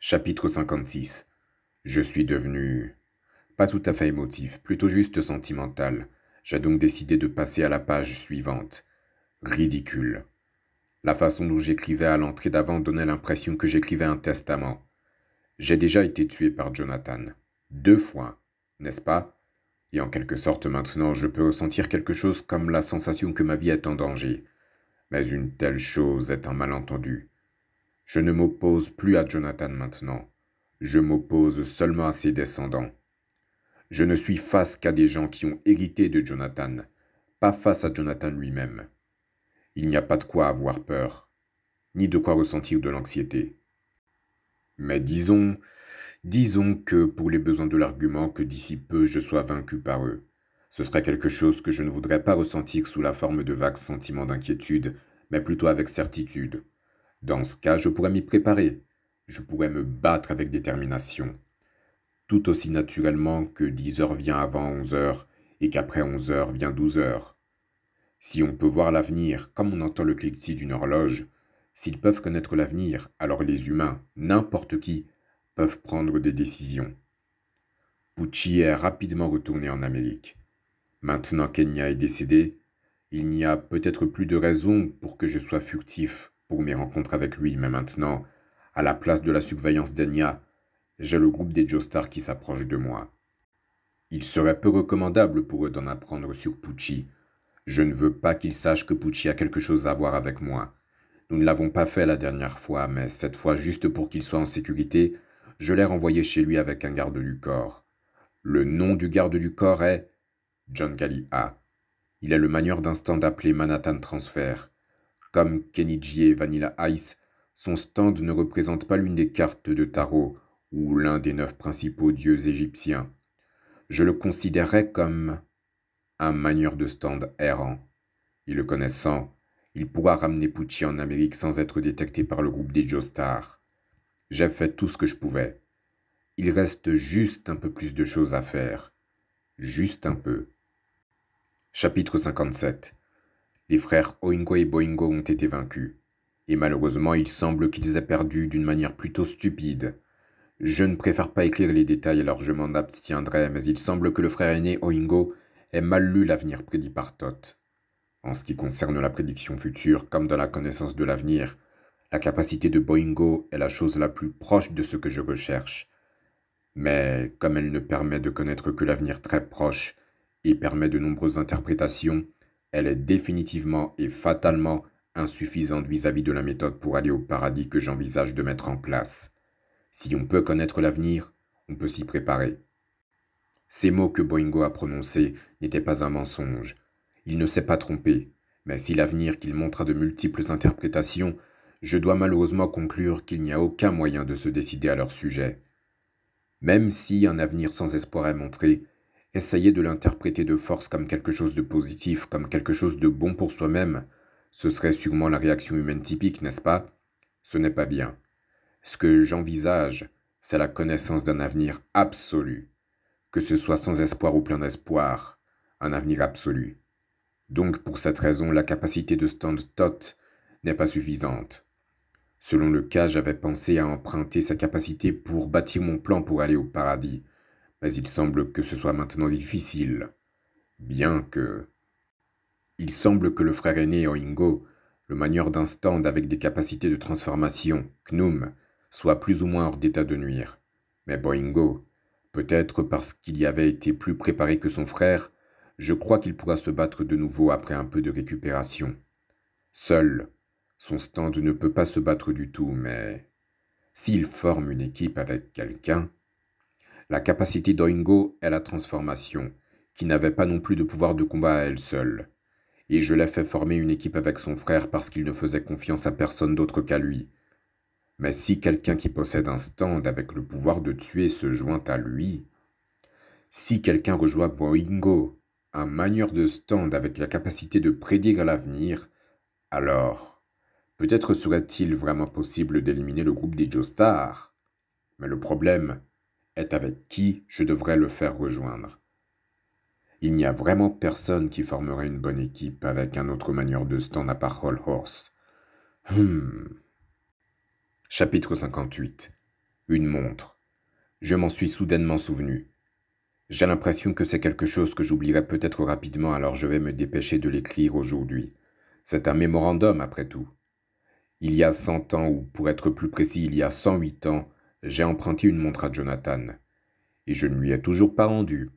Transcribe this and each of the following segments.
Chapitre 56 Je suis devenu... pas tout à fait émotif, plutôt juste sentimental. J'ai donc décidé de passer à la page suivante. Ridicule. La façon dont j'écrivais à l'entrée d'avant donnait l'impression que j'écrivais un testament. J'ai déjà été tué par Jonathan. Deux fois, n'est-ce pas? Et en quelque sorte maintenant, je peux ressentir quelque chose comme la sensation que ma vie est en danger. Mais une telle chose est un malentendu. Je ne m'oppose plus à Jonathan maintenant. Je m'oppose seulement à ses descendants. Je ne suis face qu'à des gens qui ont hérité de Jonathan, pas face à Jonathan lui-même. Il n'y a pas de quoi avoir peur, ni de quoi ressentir de l'anxiété. Mais disons, disons que pour les besoins de l'argument que d'ici peu je sois vaincu par eux. Ce serait quelque chose que je ne voudrais pas ressentir sous la forme de vagues sentiments d'inquiétude, mais plutôt avec certitude. Dans ce cas, je pourrais m'y préparer. Je pourrais me battre avec détermination. Tout aussi naturellement que dix heures vient avant onze heures et qu'après onze heures vient douze heures. Si on peut voir l'avenir comme on entend le cliquetis d'une horloge, s'ils peuvent connaître l'avenir, alors les humains, n'importe qui, peuvent prendre des décisions. Pucci est rapidement retourné en Amérique. Maintenant qu'Enya est décédé, il n'y a peut-être plus de raison pour que je sois furtif pour mes rencontres avec lui, mais maintenant, à la place de la surveillance d'Enya, j'ai le groupe des Joestar qui s'approche de moi. Il serait peu recommandable pour eux d'en apprendre sur Pucci. Je ne veux pas qu'ils sachent que Pucci a quelque chose à voir avec moi. Nous ne l'avons pas fait la dernière fois, mais cette fois, juste pour qu'il soit en sécurité, je l'ai renvoyé chez lui avec un garde du corps. Le nom du garde du corps est John A. Il est le manieur d'un stand appelé Manhattan Transfer. Comme Kenny et Vanilla Ice, son stand ne représente pas l'une des cartes de tarot ou l'un des neuf principaux dieux égyptiens. Je le considérerais comme un manieur de stand errant. Et le connaissant, il pourra ramener Pucci en Amérique sans être détecté par le groupe des Joestar. J'ai fait tout ce que je pouvais. Il reste juste un peu plus de choses à faire. Juste un peu. Chapitre 57 Les frères Oingo et Boingo ont été vaincus, et malheureusement il semble qu'ils aient perdu d'une manière plutôt stupide. Je ne préfère pas écrire les détails alors je m'en abstiendrai, mais il semble que le frère aîné Oingo ait mal lu l'avenir prédit par Thoth. En ce qui concerne la prédiction future, comme dans la connaissance de l'avenir, la capacité de Boingo est la chose la plus proche de ce que je recherche. Mais comme elle ne permet de connaître que l'avenir très proche, et permet de nombreuses interprétations, elle est définitivement et fatalement insuffisante vis-à-vis de la méthode pour aller au paradis que j'envisage de mettre en place. Si on peut connaître l'avenir, on peut s'y préparer. Ces mots que Boingo a prononcés n'étaient pas un mensonge. Il ne s'est pas trompé, mais si l'avenir qu'il montre a de multiples interprétations, je dois malheureusement conclure qu'il n'y a aucun moyen de se décider à leur sujet. Même si un avenir sans espoir est montré, Essayer de l'interpréter de force comme quelque chose de positif, comme quelque chose de bon pour soi-même, ce serait sûrement la réaction humaine typique, n'est-ce pas? Ce n'est pas bien. Ce que j'envisage, c'est la connaissance d'un avenir absolu, que ce soit sans espoir ou plein d'espoir, un avenir absolu. Donc pour cette raison, la capacité de stand tot n'est pas suffisante. Selon le cas, j'avais pensé à emprunter sa capacité pour bâtir mon plan pour aller au paradis, mais il semble que ce soit maintenant difficile. Bien que... Il semble que le frère aîné Oingo, le manieur d'un stand avec des capacités de transformation, Knum, soit plus ou moins hors d'état de nuire. Mais Boingo, peut-être parce qu'il y avait été plus préparé que son frère, je crois qu'il pourra se battre de nouveau après un peu de récupération. Seul, son stand ne peut pas se battre du tout, mais s'il forme une équipe avec quelqu'un, la capacité d'Oingo est la transformation, qui n'avait pas non plus de pouvoir de combat à elle seule. Et je l'ai fait former une équipe avec son frère parce qu'il ne faisait confiance à personne d'autre qu'à lui. Mais si quelqu'un qui possède un stand avec le pouvoir de tuer se joint à lui, si quelqu'un rejoint Boingo, un manieur de stand avec la capacité de prédire l'avenir, alors peut-être serait-il vraiment possible d'éliminer le groupe des Joestar. Mais le problème, est avec qui je devrais le faire rejoindre. Il n'y a vraiment personne qui formerait une bonne équipe avec un autre manieur de stand à part Hall Horse. Hmm. Chapitre 58 Une montre. Je m'en suis soudainement souvenu. J'ai l'impression que c'est quelque chose que j'oublierai peut-être rapidement, alors je vais me dépêcher de l'écrire aujourd'hui. C'est un mémorandum, après tout. Il y a cent ans, ou pour être plus précis, il y a cent huit ans, j'ai emprunté une montre à Jonathan. Et je ne lui ai toujours pas rendu.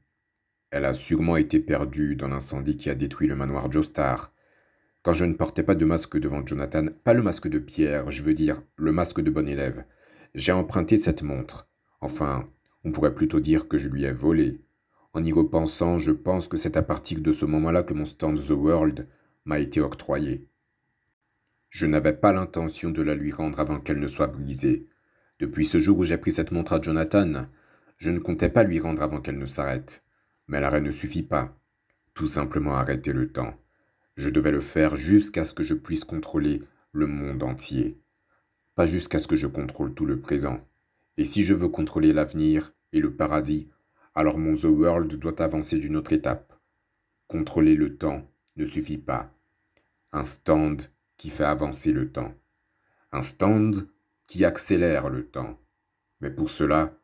Elle a sûrement été perdue dans l'incendie qui a détruit le manoir Joestar. Quand je ne portais pas de masque devant Jonathan, pas le masque de pierre, je veux dire le masque de bon élève, j'ai emprunté cette montre. Enfin, on pourrait plutôt dire que je lui ai volé. En y repensant, je pense que c'est à partir de ce moment-là que mon stand The World m'a été octroyé. Je n'avais pas l'intention de la lui rendre avant qu'elle ne soit brisée. Depuis ce jour où j'ai pris cette montre à Jonathan, je ne comptais pas lui rendre avant qu'elle ne s'arrête. Mais l'arrêt ne suffit pas. Tout simplement arrêter le temps. Je devais le faire jusqu'à ce que je puisse contrôler le monde entier. Pas jusqu'à ce que je contrôle tout le présent. Et si je veux contrôler l'avenir et le paradis, alors mon The World doit avancer d'une autre étape. Contrôler le temps ne suffit pas. Un stand qui fait avancer le temps. Un stand qui accélère le temps. Mais pour cela,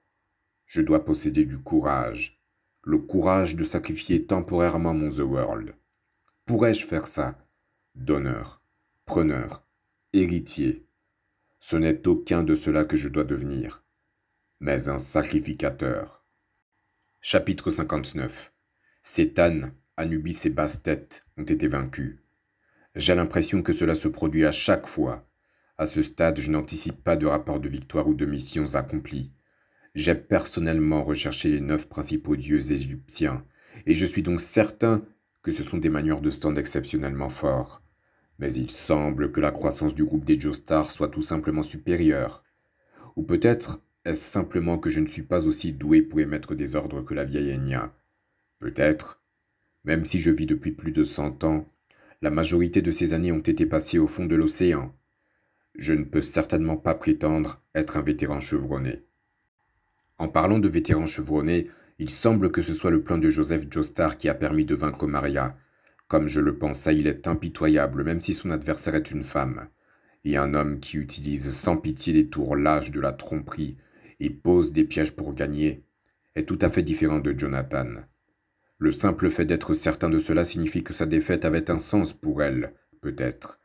je dois posséder du courage le courage de sacrifier temporairement mon The World. Pourrais-je faire ça Donneur, preneur, héritier? Ce n'est aucun de cela que je dois devenir, mais un sacrificateur. Chapitre 59 Cétane, Anubis et Bastet ont été vaincus. J'ai l'impression que cela se produit à chaque fois. À ce stade, je n'anticipe pas de rapport de victoire ou de missions accomplies. J'ai personnellement recherché les neuf principaux dieux égyptiens, et je suis donc certain que ce sont des manières de stand exceptionnellement forts. Mais il semble que la croissance du groupe des Joestar soit tout simplement supérieure. Ou peut-être est-ce simplement que je ne suis pas aussi doué pour émettre des ordres que la vieille Enya. Peut-être. Même si je vis depuis plus de cent ans, la majorité de ces années ont été passées au fond de l'océan. Je ne peux certainement pas prétendre être un vétéran chevronné. En parlant de vétérans chevronnés, il semble que ce soit le plan de Joseph Joestar qui a permis de vaincre Maria. Comme je le pensais, il est impitoyable, même si son adversaire est une femme. Et un homme qui utilise sans pitié des tours lâches de la tromperie et pose des pièges pour gagner est tout à fait différent de Jonathan. Le simple fait d'être certain de cela signifie que sa défaite avait un sens pour elle, peut-être.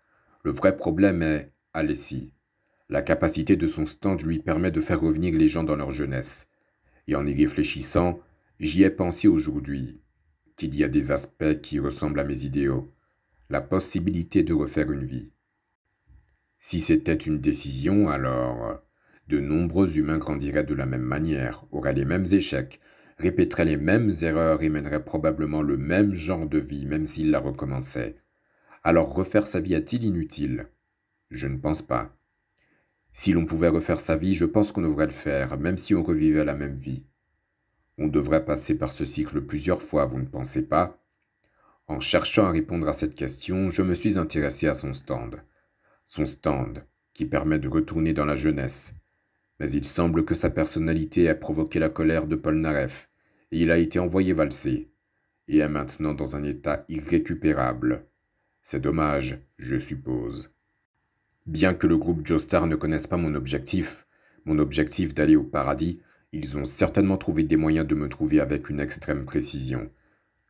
Le vrai problème est Alessi. La capacité de son stand lui permet de faire revenir les gens dans leur jeunesse. Et en y réfléchissant, j'y ai pensé aujourd'hui qu'il y a des aspects qui ressemblent à mes idéaux. La possibilité de refaire une vie. Si c'était une décision, alors de nombreux humains grandiraient de la même manière, auraient les mêmes échecs, répéteraient les mêmes erreurs et mèneraient probablement le même genre de vie même s'ils la recommençaient. Alors refaire sa vie est-il inutile? Je ne pense pas. Si l'on pouvait refaire sa vie, je pense qu'on devrait le faire, même si on revivait la même vie. On devrait passer par ce cycle plusieurs fois, vous ne pensez pas? En cherchant à répondre à cette question, je me suis intéressé à son stand. Son stand, qui permet de retourner dans la jeunesse. Mais il semble que sa personnalité ait provoqué la colère de Paul Naref, et il a été envoyé valser, et est maintenant dans un état irrécupérable. C'est dommage, je suppose. Bien que le groupe Joestar ne connaisse pas mon objectif, mon objectif d'aller au paradis, ils ont certainement trouvé des moyens de me trouver avec une extrême précision.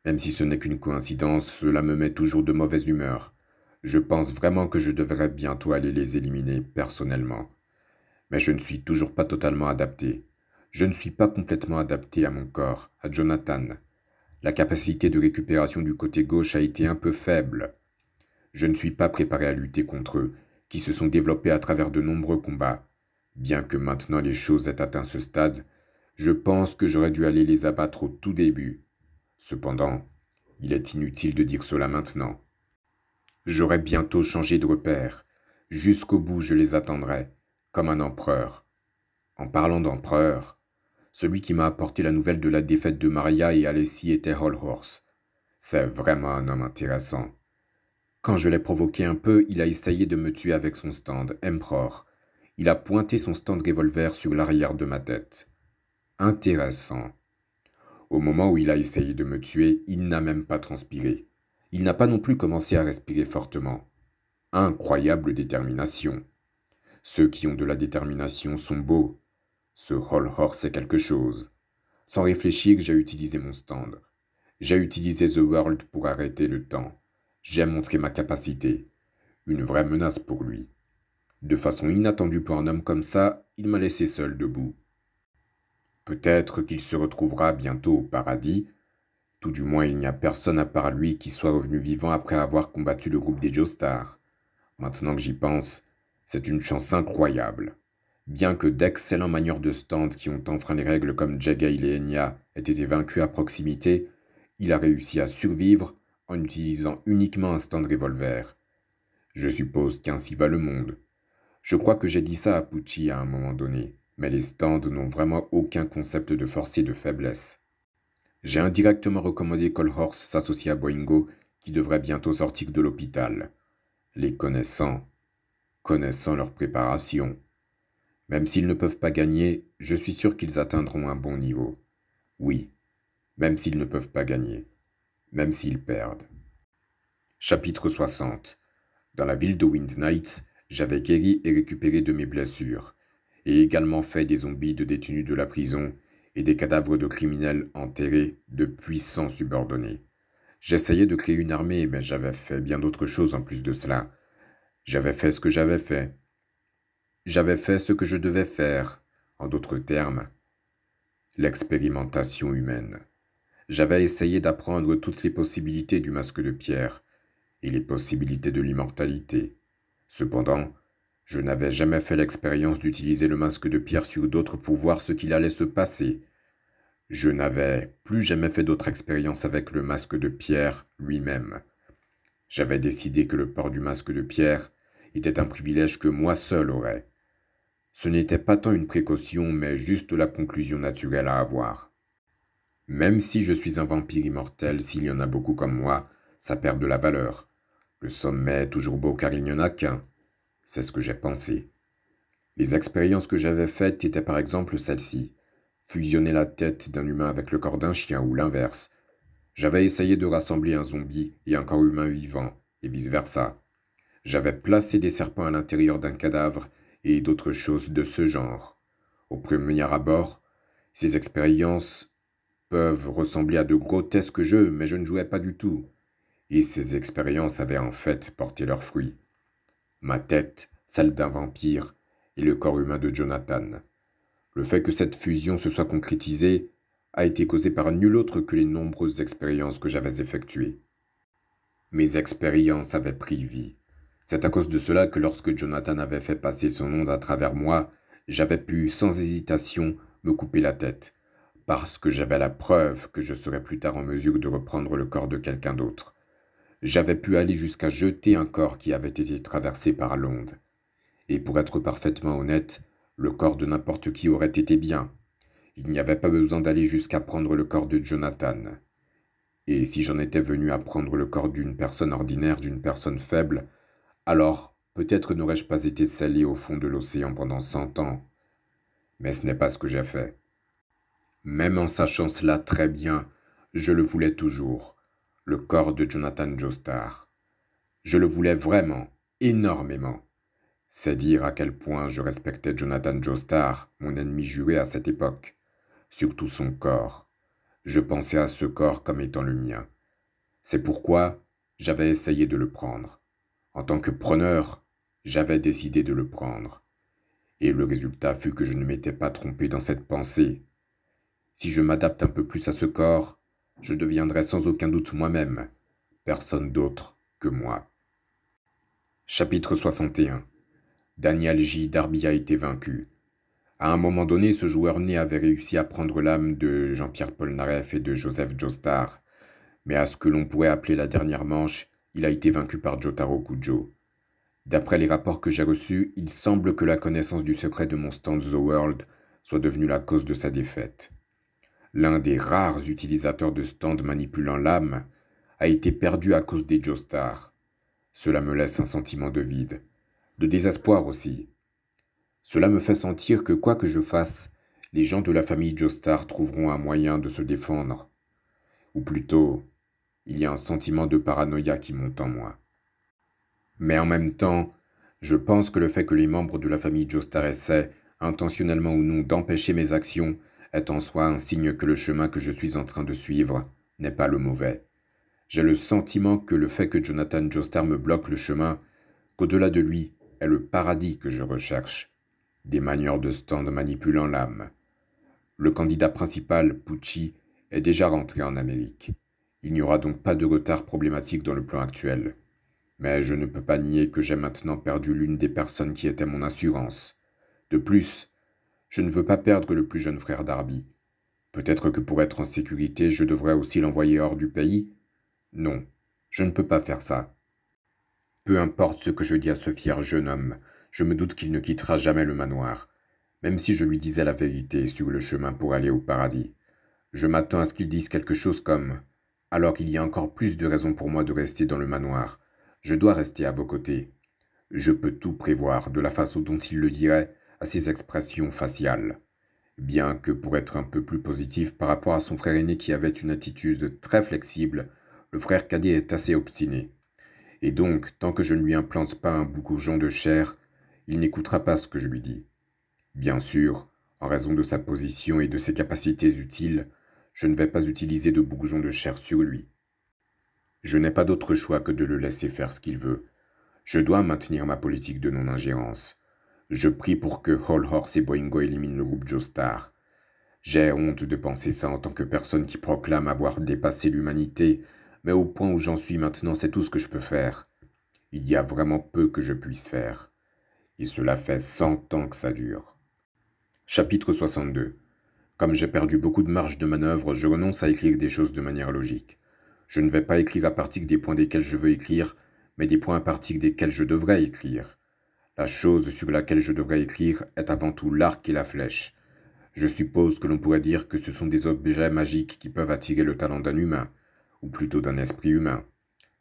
Même si ce n'est qu'une coïncidence, cela me met toujours de mauvaise humeur. Je pense vraiment que je devrais bientôt aller les éliminer personnellement. Mais je ne suis toujours pas totalement adapté. Je ne suis pas complètement adapté à mon corps, à Jonathan. La capacité de récupération du côté gauche a été un peu faible. Je ne suis pas préparé à lutter contre eux, qui se sont développés à travers de nombreux combats. Bien que maintenant les choses aient atteint ce stade, je pense que j'aurais dû aller les abattre au tout début. Cependant, il est inutile de dire cela maintenant. J'aurai bientôt changé de repère. Jusqu'au bout, je les attendrai, comme un empereur. En parlant d'empereur, celui qui m'a apporté la nouvelle de la défaite de Maria et Alessi était Horse. C'est vraiment un homme intéressant. Quand je l'ai provoqué un peu, il a essayé de me tuer avec son stand, Emperor. Il a pointé son stand revolver sur l'arrière de ma tête. Intéressant. Au moment où il a essayé de me tuer, il n'a même pas transpiré. Il n'a pas non plus commencé à respirer fortement. Incroyable détermination. Ceux qui ont de la détermination sont beaux. Ce Hall Horse est quelque chose. Sans réfléchir, j'ai utilisé mon stand. J'ai utilisé The World pour arrêter le temps. J'ai montré ma capacité. Une vraie menace pour lui. De façon inattendue pour un homme comme ça, il m'a laissé seul debout. Peut-être qu'il se retrouvera bientôt au paradis. Tout du moins, il n'y a personne à part lui qui soit revenu vivant après avoir combattu le groupe des Joestar. Maintenant que j'y pense, c'est une chance incroyable. Bien que d'excellents manieurs de stand qui ont enfreint les règles comme Jagail et Enya aient été vaincus à proximité, il a réussi à survivre en utilisant uniquement un stand revolver. Je suppose qu'ainsi va le monde. Je crois que j'ai dit ça à Pucci à un moment donné, mais les stands n'ont vraiment aucun concept de force et de faiblesse. J'ai indirectement recommandé Colhorse s'associer à Boingo, qui devrait bientôt sortir de l'hôpital. Les connaissant, connaissant leur préparation, même s'ils ne peuvent pas gagner, je suis sûr qu'ils atteindront un bon niveau. Oui, même s'ils ne peuvent pas gagner, même s'ils perdent. Chapitre 60 Dans la ville de Wind Knights, j'avais guéri et récupéré de mes blessures, et également fait des zombies de détenus de la prison et des cadavres de criminels enterrés de puissants subordonnés. J'essayais de créer une armée, mais j'avais fait bien d'autres choses en plus de cela. J'avais fait ce que j'avais fait, j'avais fait ce que je devais faire, en d'autres termes, l'expérimentation humaine. J'avais essayé d'apprendre toutes les possibilités du masque de pierre et les possibilités de l'immortalité. Cependant, je n'avais jamais fait l'expérience d'utiliser le masque de pierre sur d'autres pour voir ce qu'il allait se passer. Je n'avais plus jamais fait d'autre expérience avec le masque de pierre lui-même. J'avais décidé que le port du masque de pierre était un privilège que moi seul aurais. Ce n'était pas tant une précaution, mais juste la conclusion naturelle à avoir. Même si je suis un vampire immortel, s'il y en a beaucoup comme moi, ça perd de la valeur. Le sommet est toujours beau car il n'y en a qu'un. C'est ce que j'ai pensé. Les expériences que j'avais faites étaient par exemple celles-ci. Fusionner la tête d'un humain avec le corps d'un chien ou l'inverse. J'avais essayé de rassembler un zombie et un corps humain vivant, et vice-versa. J'avais placé des serpents à l'intérieur d'un cadavre et d'autres choses de ce genre. Au premier abord, ces expériences peuvent ressembler à de grotesques jeux, mais je ne jouais pas du tout. Et ces expériences avaient en fait porté leurs fruits. Ma tête, celle d'un vampire, et le corps humain de Jonathan. Le fait que cette fusion se soit concrétisée a été causé par nul autre que les nombreuses expériences que j'avais effectuées. Mes expériences avaient pris vie. C'est à cause de cela que lorsque Jonathan avait fait passer son onde à travers moi, j'avais pu, sans hésitation, me couper la tête, parce que j'avais la preuve que je serais plus tard en mesure de reprendre le corps de quelqu'un d'autre. J'avais pu aller jusqu'à jeter un corps qui avait été traversé par l'onde. Et pour être parfaitement honnête, le corps de n'importe qui aurait été bien. Il n'y avait pas besoin d'aller jusqu'à prendre le corps de Jonathan. Et si j'en étais venu à prendre le corps d'une personne ordinaire, d'une personne faible, alors peut-être n'aurais-je pas été scellé au fond de l'océan pendant cent ans. Mais ce n'est pas ce que j'ai fait. Même en sachant cela très bien, je le voulais toujours, le corps de Jonathan Joestar. Je le voulais vraiment, énormément. C'est dire à quel point je respectais Jonathan Joestar, mon ennemi juré à cette époque, surtout son corps. Je pensais à ce corps comme étant le mien. C'est pourquoi j'avais essayé de le prendre. En tant que preneur, j'avais décidé de le prendre. Et le résultat fut que je ne m'étais pas trompé dans cette pensée. Si je m'adapte un peu plus à ce corps, je deviendrai sans aucun doute moi-même, personne d'autre que moi. Chapitre 61 Daniel J. Darby a été vaincu. À un moment donné, ce joueur né avait réussi à prendre l'âme de Jean-Pierre Polnareff et de Joseph Joestar, mais à ce que l'on pourrait appeler la dernière manche, il a été vaincu par Jotaro Kujo. D'après les rapports que j'ai reçus, il semble que la connaissance du secret de mon stand The World soit devenue la cause de sa défaite. L'un des rares utilisateurs de stand manipulant l'âme a été perdu à cause des Joestar. Cela me laisse un sentiment de vide, de désespoir aussi. Cela me fait sentir que quoi que je fasse, les gens de la famille Joestar trouveront un moyen de se défendre. Ou plutôt, il y a un sentiment de paranoïa qui monte en moi. Mais en même temps, je pense que le fait que les membres de la famille Joestar essaient, intentionnellement ou non, d'empêcher mes actions, est en soi un signe que le chemin que je suis en train de suivre n'est pas le mauvais. J'ai le sentiment que le fait que Jonathan Joestar me bloque le chemin, qu'au-delà de lui est le paradis que je recherche. Des manières de stand manipulant l'âme. Le candidat principal, Pucci, est déjà rentré en Amérique. Il n'y aura donc pas de retard problématique dans le plan actuel. Mais je ne peux pas nier que j'ai maintenant perdu l'une des personnes qui était mon assurance. De plus, je ne veux pas perdre le plus jeune frère Darby. Peut-être que pour être en sécurité, je devrais aussi l'envoyer hors du pays Non, je ne peux pas faire ça. Peu importe ce que je dis à ce fier jeune homme, je me doute qu'il ne quittera jamais le manoir, même si je lui disais la vérité sur le chemin pour aller au paradis. Je m'attends à ce qu'il dise quelque chose comme Alors qu'il y a encore plus de raisons pour moi de rester dans le manoir. Je dois rester à vos côtés. Je peux tout prévoir de la façon dont il le dirait, à ses expressions faciales. Bien que pour être un peu plus positif par rapport à son frère aîné qui avait une attitude très flexible, le frère cadet est assez obstiné. Et donc, tant que je ne lui implante pas un bourgeon de chair, il n'écoutera pas ce que je lui dis. Bien sûr, en raison de sa position et de ses capacités utiles, je ne vais pas utiliser de bourgeon de chair sur lui. Je n'ai pas d'autre choix que de le laisser faire ce qu'il veut. Je dois maintenir ma politique de non-ingérence. Je prie pour que Hall Horse et Boingo éliminent le groupe Joestar. J'ai honte de penser ça en tant que personne qui proclame avoir dépassé l'humanité, mais au point où j'en suis maintenant, c'est tout ce que je peux faire. Il y a vraiment peu que je puisse faire. Et cela fait cent ans que ça dure. Chapitre 62 Comme j'ai perdu beaucoup de marge de manœuvre, je renonce à écrire des choses de manière logique. Je ne vais pas écrire à partir des points desquels je veux écrire, mais des points à partir desquels je devrais écrire. La chose sur laquelle je devrais écrire est avant tout l'arc et la flèche. Je suppose que l'on pourrait dire que ce sont des objets magiques qui peuvent attirer le talent d'un humain, ou plutôt d'un esprit humain.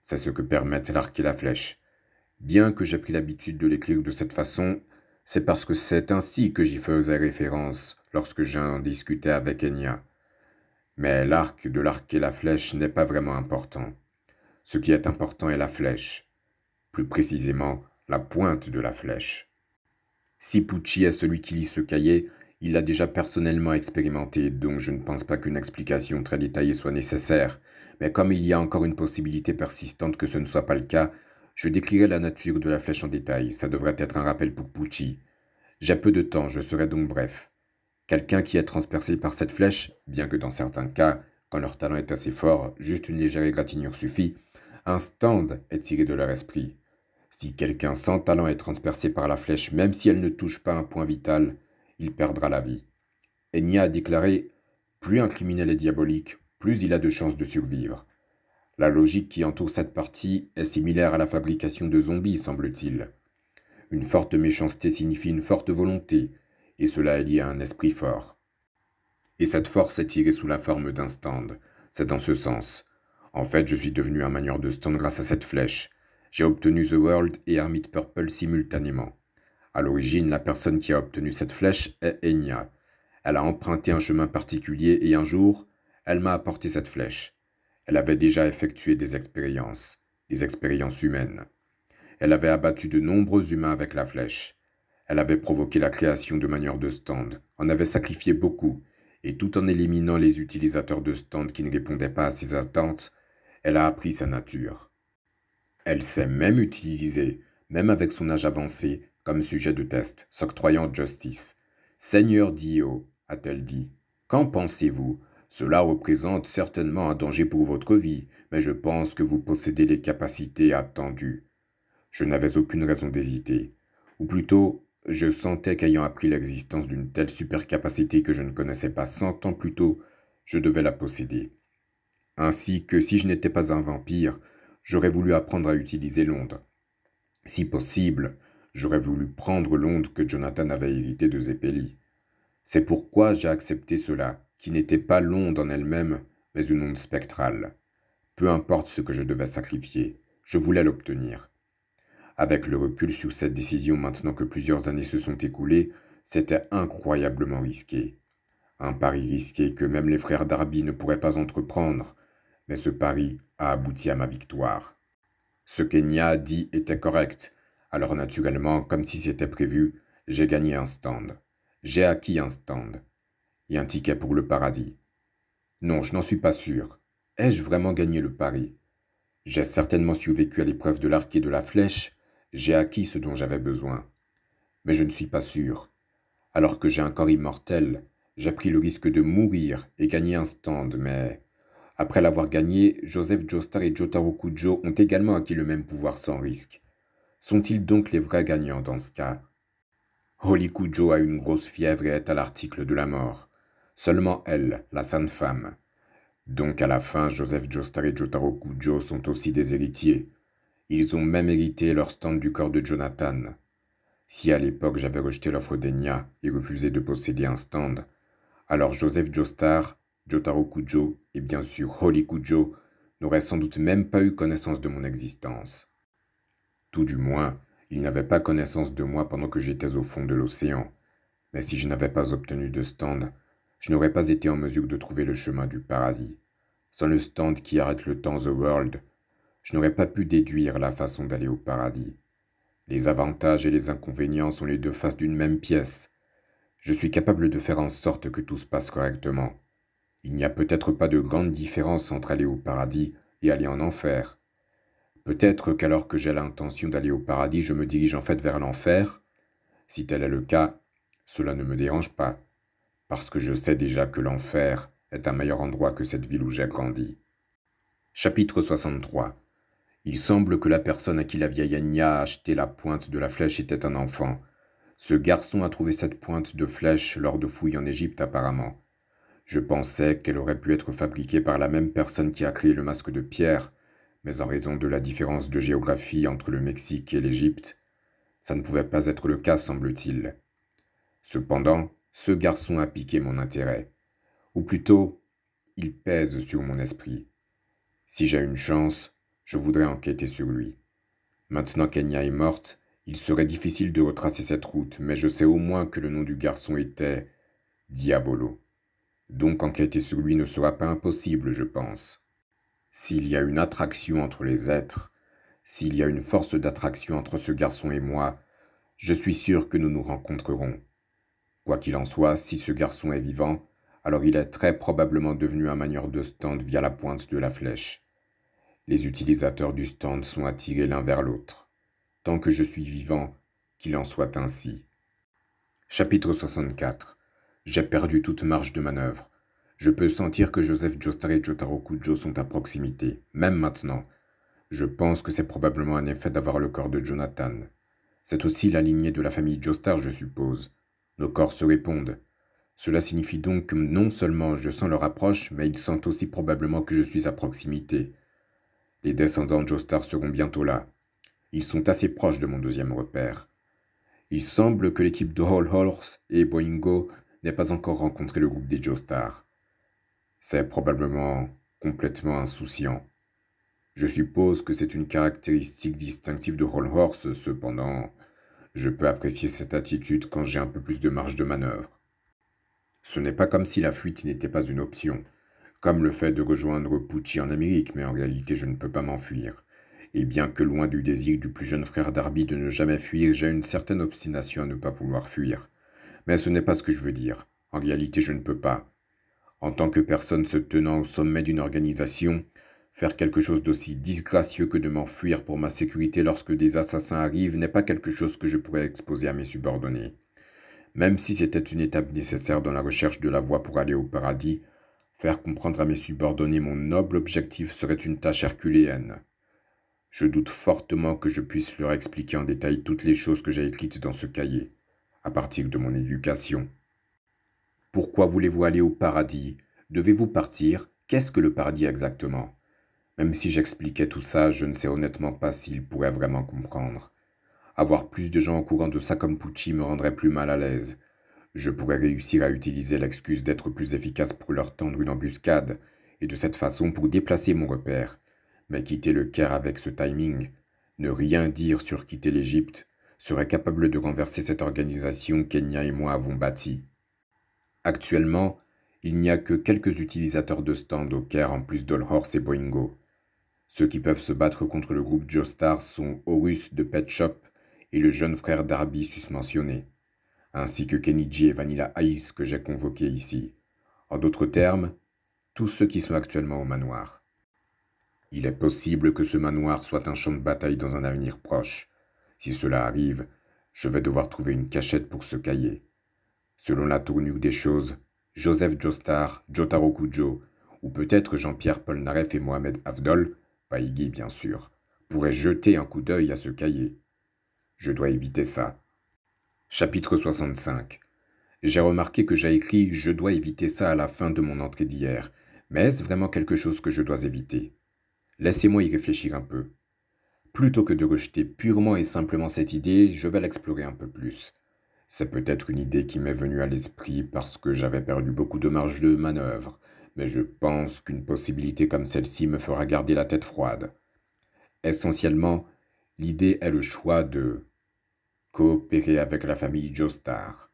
C'est ce que permettent l'arc et la flèche. Bien que j'ai pris l'habitude de l'écrire de cette façon, c'est parce que c'est ainsi que j'y faisais référence lorsque j'en discutais avec Enya. Mais l'arc de l'arc et la flèche n'est pas vraiment important. Ce qui est important est la flèche. Plus précisément, la pointe de la flèche. Si Pucci est celui qui lit ce cahier, il l'a déjà personnellement expérimenté, donc je ne pense pas qu'une explication très détaillée soit nécessaire. Mais comme il y a encore une possibilité persistante que ce ne soit pas le cas, je décrirai la nature de la flèche en détail. Ça devrait être un rappel pour Pucci. J'ai peu de temps, je serai donc bref. Quelqu'un qui est transpercé par cette flèche, bien que dans certains cas, quand leur talent est assez fort, juste une légère égratignure suffit, un stand est tiré de leur esprit. Si quelqu'un sans talent est transpercé par la flèche, même si elle ne touche pas un point vital, il perdra la vie. Enya a déclaré Plus un criminel est diabolique, plus il a de chances de survivre. La logique qui entoure cette partie est similaire à la fabrication de zombies, semble-t-il. Une forte méchanceté signifie une forte volonté, et cela est lié à un esprit fort. Et cette force est tirée sous la forme d'un stand. C'est dans ce sens. En fait, je suis devenu un manieur de stand grâce à cette flèche. J'ai obtenu The World et Hermit Purple simultanément. À l'origine, la personne qui a obtenu cette flèche est Enya. Elle a emprunté un chemin particulier et un jour, elle m'a apporté cette flèche. Elle avait déjà effectué des expériences, des expériences humaines. Elle avait abattu de nombreux humains avec la flèche. Elle avait provoqué la création de manières de stand, en avait sacrifié beaucoup, et tout en éliminant les utilisateurs de stand qui ne répondaient pas à ses attentes, elle a appris sa nature. Elle s'est même utilisée, même avec son âge avancé, comme sujet de test, s'octroyant justice. Seigneur Dio, a-t-elle dit, qu'en pensez-vous? Cela représente certainement un danger pour votre vie, mais je pense que vous possédez les capacités attendues. Je n'avais aucune raison d'hésiter. Ou plutôt, je sentais qu'ayant appris l'existence d'une telle supercapacité que je ne connaissais pas cent ans plus tôt, je devais la posséder. Ainsi que si je n'étais pas un vampire, j'aurais voulu apprendre à utiliser l'onde. Si possible, j'aurais voulu prendre l'onde que Jonathan avait héritée de Zeppeli. C'est pourquoi j'ai accepté cela, qui n'était pas l'onde en elle-même, mais une onde spectrale. Peu importe ce que je devais sacrifier, je voulais l'obtenir. Avec le recul sur cette décision maintenant que plusieurs années se sont écoulées, c'était incroyablement risqué. Un pari risqué que même les frères Darby ne pourraient pas entreprendre, mais ce pari a abouti à ma victoire. Ce qu'Enya dit était correct, alors naturellement, comme si c'était prévu, j'ai gagné un stand. j'ai acquis un stand et un ticket pour le paradis. Non, je n'en suis pas sûr. Ai-je vraiment gagné le pari? J'ai certainement survécu à l'épreuve de l'arc et de la flèche, j'ai acquis ce dont j'avais besoin. Mais je ne suis pas sûr. Alors que j'ai un corps immortel, j'ai pris le risque de mourir et gagner un stand, mais après l'avoir gagné, Joseph Joestar et Jotaro Kujo ont également acquis le même pouvoir sans risque. Sont-ils donc les vrais gagnants dans ce cas? Holly Kujo a une grosse fièvre et est à l'article de la mort. Seulement elle, la sainte femme. Donc à la fin, Joseph Joestar et Jotaro Kujo sont aussi des héritiers. Ils ont même hérité leur stand du corps de Jonathan. Si à l'époque j'avais rejeté l'offre d'Enya et refusé de posséder un stand, alors Joseph Joestar, Jotaro Kujo et bien sûr Holly Kujo n'auraient sans doute même pas eu connaissance de mon existence. Tout du moins, ils n'avaient pas connaissance de moi pendant que j'étais au fond de l'océan. Mais si je n'avais pas obtenu de stand, je n'aurais pas été en mesure de trouver le chemin du paradis. Sans le stand qui arrête le temps The World, je n'aurais pas pu déduire la façon d'aller au paradis. Les avantages et les inconvénients sont les deux faces d'une même pièce. Je suis capable de faire en sorte que tout se passe correctement. Il n'y a peut-être pas de grande différence entre aller au paradis et aller en enfer. Peut-être qu'alors que j'ai l'intention d'aller au paradis, je me dirige en fait vers l'enfer. Si tel est le cas, cela ne me dérange pas, parce que je sais déjà que l'enfer est un meilleur endroit que cette ville où j'ai grandi. Chapitre 63 il semble que la personne à qui la vieille Anya a acheté la pointe de la flèche était un enfant. Ce garçon a trouvé cette pointe de flèche lors de fouilles en Égypte apparemment. Je pensais qu'elle aurait pu être fabriquée par la même personne qui a créé le masque de pierre, mais en raison de la différence de géographie entre le Mexique et l'Égypte, ça ne pouvait pas être le cas, semble-t-il. Cependant, ce garçon a piqué mon intérêt. Ou plutôt, il pèse sur mon esprit. Si j'ai une chance, je voudrais enquêter sur lui. Maintenant qu'Enya est morte, il serait difficile de retracer cette route, mais je sais au moins que le nom du garçon était Diavolo. Donc enquêter sur lui ne sera pas impossible, je pense. S'il y a une attraction entre les êtres, s'il y a une force d'attraction entre ce garçon et moi, je suis sûr que nous nous rencontrerons. Quoi qu'il en soit, si ce garçon est vivant, alors il est très probablement devenu un manieur de stand via la pointe de la flèche. Les utilisateurs du stand sont attirés l'un vers l'autre. Tant que je suis vivant, qu'il en soit ainsi. Chapitre 64 J'ai perdu toute marge de manœuvre. Je peux sentir que Joseph Joestar et Jotaro Kujo sont à proximité, même maintenant. Je pense que c'est probablement un effet d'avoir le corps de Jonathan. C'est aussi la lignée de la famille Joestar, je suppose. Nos corps se répondent. Cela signifie donc que non seulement je sens leur approche, mais ils sentent aussi probablement que je suis à proximité. Les descendants de Joestar seront bientôt là. Ils sont assez proches de mon deuxième repère. Il semble que l'équipe de Hall Horse et Boingo n'ait pas encore rencontré le groupe des Joestar. C'est probablement complètement insouciant. Je suppose que c'est une caractéristique distinctive de Hall Horse, cependant, je peux apprécier cette attitude quand j'ai un peu plus de marge de manœuvre. Ce n'est pas comme si la fuite n'était pas une option comme le fait de rejoindre Pucci en Amérique, mais en réalité je ne peux pas m'enfuir. Et bien que loin du désir du plus jeune frère Darby de ne jamais fuir, j'ai une certaine obstination à ne pas vouloir fuir. Mais ce n'est pas ce que je veux dire. En réalité, je ne peux pas. En tant que personne se tenant au sommet d'une organisation, faire quelque chose d'aussi disgracieux que de m'enfuir pour ma sécurité lorsque des assassins arrivent n'est pas quelque chose que je pourrais exposer à mes subordonnés. Même si c'était une étape nécessaire dans la recherche de la voie pour aller au paradis, Faire comprendre à mes subordonnés mon noble objectif serait une tâche herculéenne. Je doute fortement que je puisse leur expliquer en détail toutes les choses que j'ai écrites dans ce cahier, à partir de mon éducation. Pourquoi voulez-vous aller au paradis? Devez-vous partir? Qu'est-ce que le paradis exactement? Même si j'expliquais tout ça, je ne sais honnêtement pas s'ils pourraient vraiment comprendre. Avoir plus de gens au courant de ça comme Pucci me rendrait plus mal à l'aise. Je pourrais réussir à utiliser l'excuse d'être plus efficace pour leur tendre une embuscade, et de cette façon pour déplacer mon repère. Mais quitter le Caire avec ce timing, ne rien dire sur quitter l'Égypte, serait capable de renverser cette organisation qu'Enya et moi avons bâtie. Actuellement, il n'y a que quelques utilisateurs de stand au Caire en plus d'Olhorse et Boingo. Ceux qui peuvent se battre contre le groupe Joestar sont Horus de Pet Shop et le jeune frère d'Arby susmentionné. ainsi que Kenichi et Vanilla Ice que j'ai convoqués ici. En d'autres termes, tous ceux qui sont actuellement au manoir. Il est possible que ce manoir soit un champ de bataille dans un avenir proche. Si cela arrive, je vais devoir trouver une cachette pour ce cahier. Selon la tournure des choses, Joseph Joestar, Jotaro Kujo, ou peut-être Jean-Pierre Polnareff et Mohamed Avdol, pas Iggy bien sûr, pourraient jeter un coup d'œil à ce cahier. Je dois éviter ça. Chapitre 65 J'ai remarqué que j'ai écrit Je dois éviter ça à la fin de mon entrée d'hier, mais est-ce vraiment quelque chose que je dois éviter? Laissez-moi y réfléchir un peu. Plutôt que de rejeter purement et simplement cette idée, je vais l'explorer un peu plus. C'est peut-être une idée qui m'est venue à l'esprit parce que j'avais perdu beaucoup de marge de manœuvre, mais je pense qu'une possibilité comme celle-ci me fera garder la tête froide. Essentiellement, l'idée est le choix de coopérer avec la famille Joestar.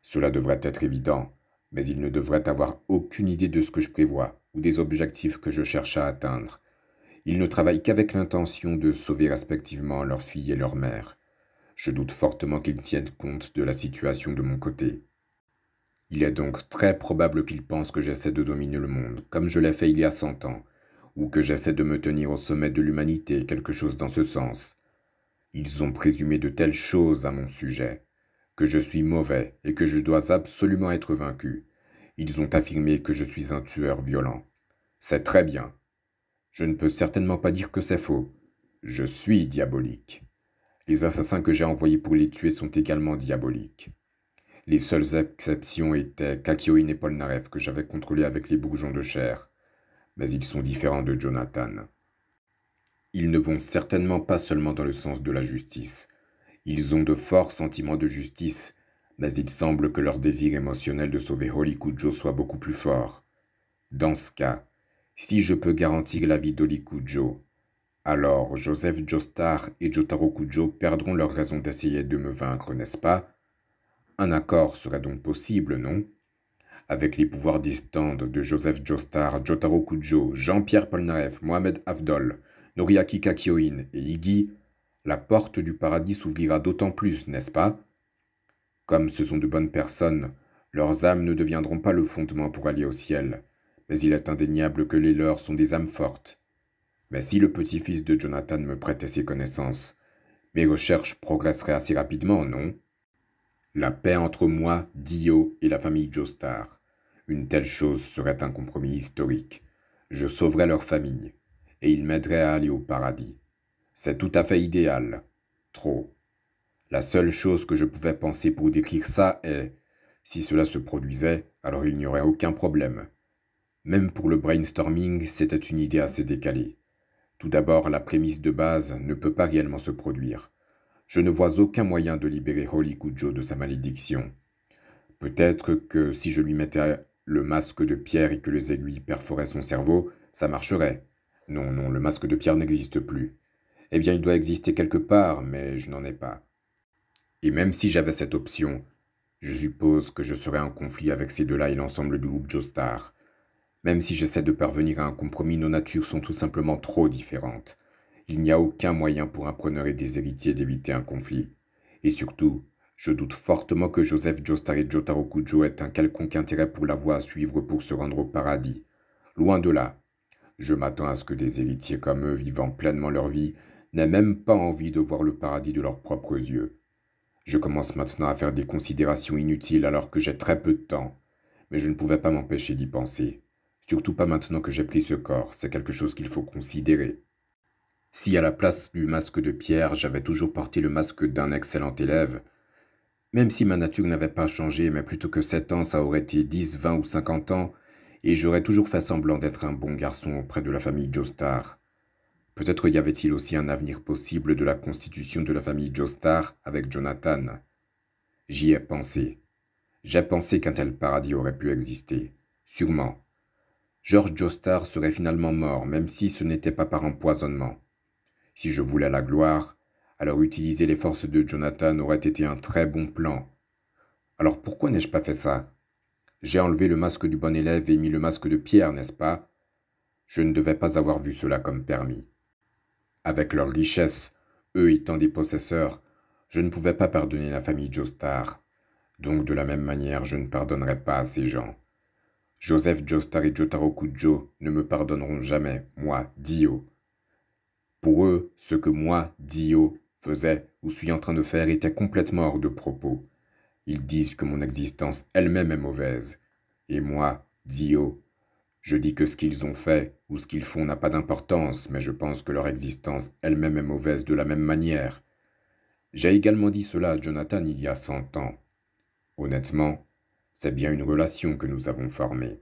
Cela devrait être évident, mais il ne devrait avoir aucune idée de ce que je prévois ou des objectifs que je cherche à atteindre. Ils ne travaillent qu'avec l'intention de sauver respectivement leur fille et leur mère. Je doute fortement qu'ils tiennent compte de la situation de mon côté. Il est donc très probable qu'ils pensent que j'essaie de dominer le monde, comme je l'ai fait il y a cent ans, ou que j'essaie de me tenir au sommet de l'humanité, quelque chose dans ce sens. Ils ont présumé de telles choses à mon sujet, que je suis mauvais et que je dois absolument être vaincu. Ils ont affirmé que je suis un tueur violent. C'est très bien. Je ne peux certainement pas dire que c'est faux. Je suis diabolique. Les assassins que j'ai envoyés pour les tuer sont également diaboliques. Les seules exceptions étaient Kakioin et Polnareff que j'avais contrôlés avec les bourgeons de chair. Mais ils sont différents de Jonathan. Ils ne vont certainement pas seulement dans le sens de la justice. Ils ont de forts sentiments de justice, mais il semble que leur désir émotionnel de sauver Holly Kujo soit beaucoup plus fort. Dans ce cas, si je peux garantir la vie d'Olikujo, alors Joseph Joestar et Jotaro Kujo perdront leur raison d'essayer de me vaincre, n'est-ce pas? Un accord serait donc possible, non? Avec les pouvoirs distants de Joseph Joestar, Jotaro Kujo, Jean-Pierre Polnareff, Mohamed Avdol, Noriaki Kakioin et Iggy, la porte du paradis s'ouvrira d'autant plus, n'est-ce pas? Comme ce sont de bonnes personnes, leurs âmes ne deviendront pas le fondement pour aller au ciel mais il est indéniable que les leurs sont des âmes fortes. Mais si le petit-fils de Jonathan me prêtait ses connaissances, mes recherches progresseraient assez rapidement, non? La paix entre moi, Dio et la famille Joestar. Une telle chose serait un compromis historique. Je sauverais leur famille, et ils m'aideraient à aller au paradis. C'est tout à fait idéal. Trop. La seule chose que je pouvais penser pour décrire ça est, si cela se produisait, alors il n'y aurait aucun problème. Même pour le brainstorming, c'était une idée assez décalée. Tout d'abord, la prémisse de base ne peut pas réellement se produire. Je ne vois aucun moyen de libérer Holly Kujo de sa malédiction. Peut-être que si je lui mettais le masque de pierre et que les aiguilles perforaient son cerveau, ça marcherait. Non, non, le masque de pierre n'existe plus. Eh bien, il doit exister quelque part, mais je n'en ai pas. Et même si j'avais cette option, je suppose que je serais en conflit avec ces deux-là et l'ensemble du groupe Joestar. Même si j'essaie de parvenir à un compromis, nos natures sont tout simplement trop différentes. Il n'y a aucun moyen pour un preneur et des héritiers d'éviter un conflit. Et surtout, je doute fortement que Joseph Joestar et Jotaro Kujo aient un quelconque intérêt pour la voie à suivre pour se rendre au paradis. Loin de là. Je m'attends à ce que des héritiers comme eux, vivant pleinement leur vie, n'aient même pas envie de voir le paradis de leurs propres yeux. Je commence maintenant à faire des considérations inutiles alors que j'ai très peu de temps, mais je ne pouvais pas m'empêcher d'y penser. Surtout pas maintenant que j'ai pris ce corps, c'est quelque chose qu'il faut considérer. Si à la place du masque de pierre, j'avais toujours porté le masque d'un excellent élève, même si ma nature n'avait pas changé, mais plutôt que sept ans, ça aurait été dix, vingt ou cinquante ans, et j'aurais toujours fait semblant d'être un bon garçon auprès de la famille Joestar. Peut-être y avait-il aussi un avenir possible de la constitution de la famille Joestar avec Jonathan. J'y ai pensé. J'ai pensé qu'un tel paradis aurait pu exister. Sûrement. George Joestar serait finalement mort, même si ce n'était pas par empoisonnement. Si je voulais la gloire, alors utiliser les forces de Jonathan aurait été un très bon plan. Alors pourquoi n'ai-je pas fait ça? J'ai enlevé le masque du bon élève et mis le masque de pierre, n'est-ce pas? Je ne devais pas avoir vu cela comme permis. Avec leur richesse, eux étant des possesseurs, je ne pouvais pas pardonner la famille Joestar. Donc de la même manière, je ne pardonnerai pas à ces gens. Joseph Joestar et Jotaro Kujo ne me pardonneront jamais, moi, Dio. Pour eux, ce que moi, Dio, faisais ou suis en train de faire était complètement hors de propos. Ils disent que mon existence elle-même est mauvaise. Et moi, Dio, je dis que ce qu'ils ont fait ou ce qu'ils font n'a pas d'importance, mais je pense que leur existence elle-même est mauvaise de la même manière. J'ai également dit cela à Jonathan il y a cent ans. Honnêtement, c'est bien une relation que nous avons formée.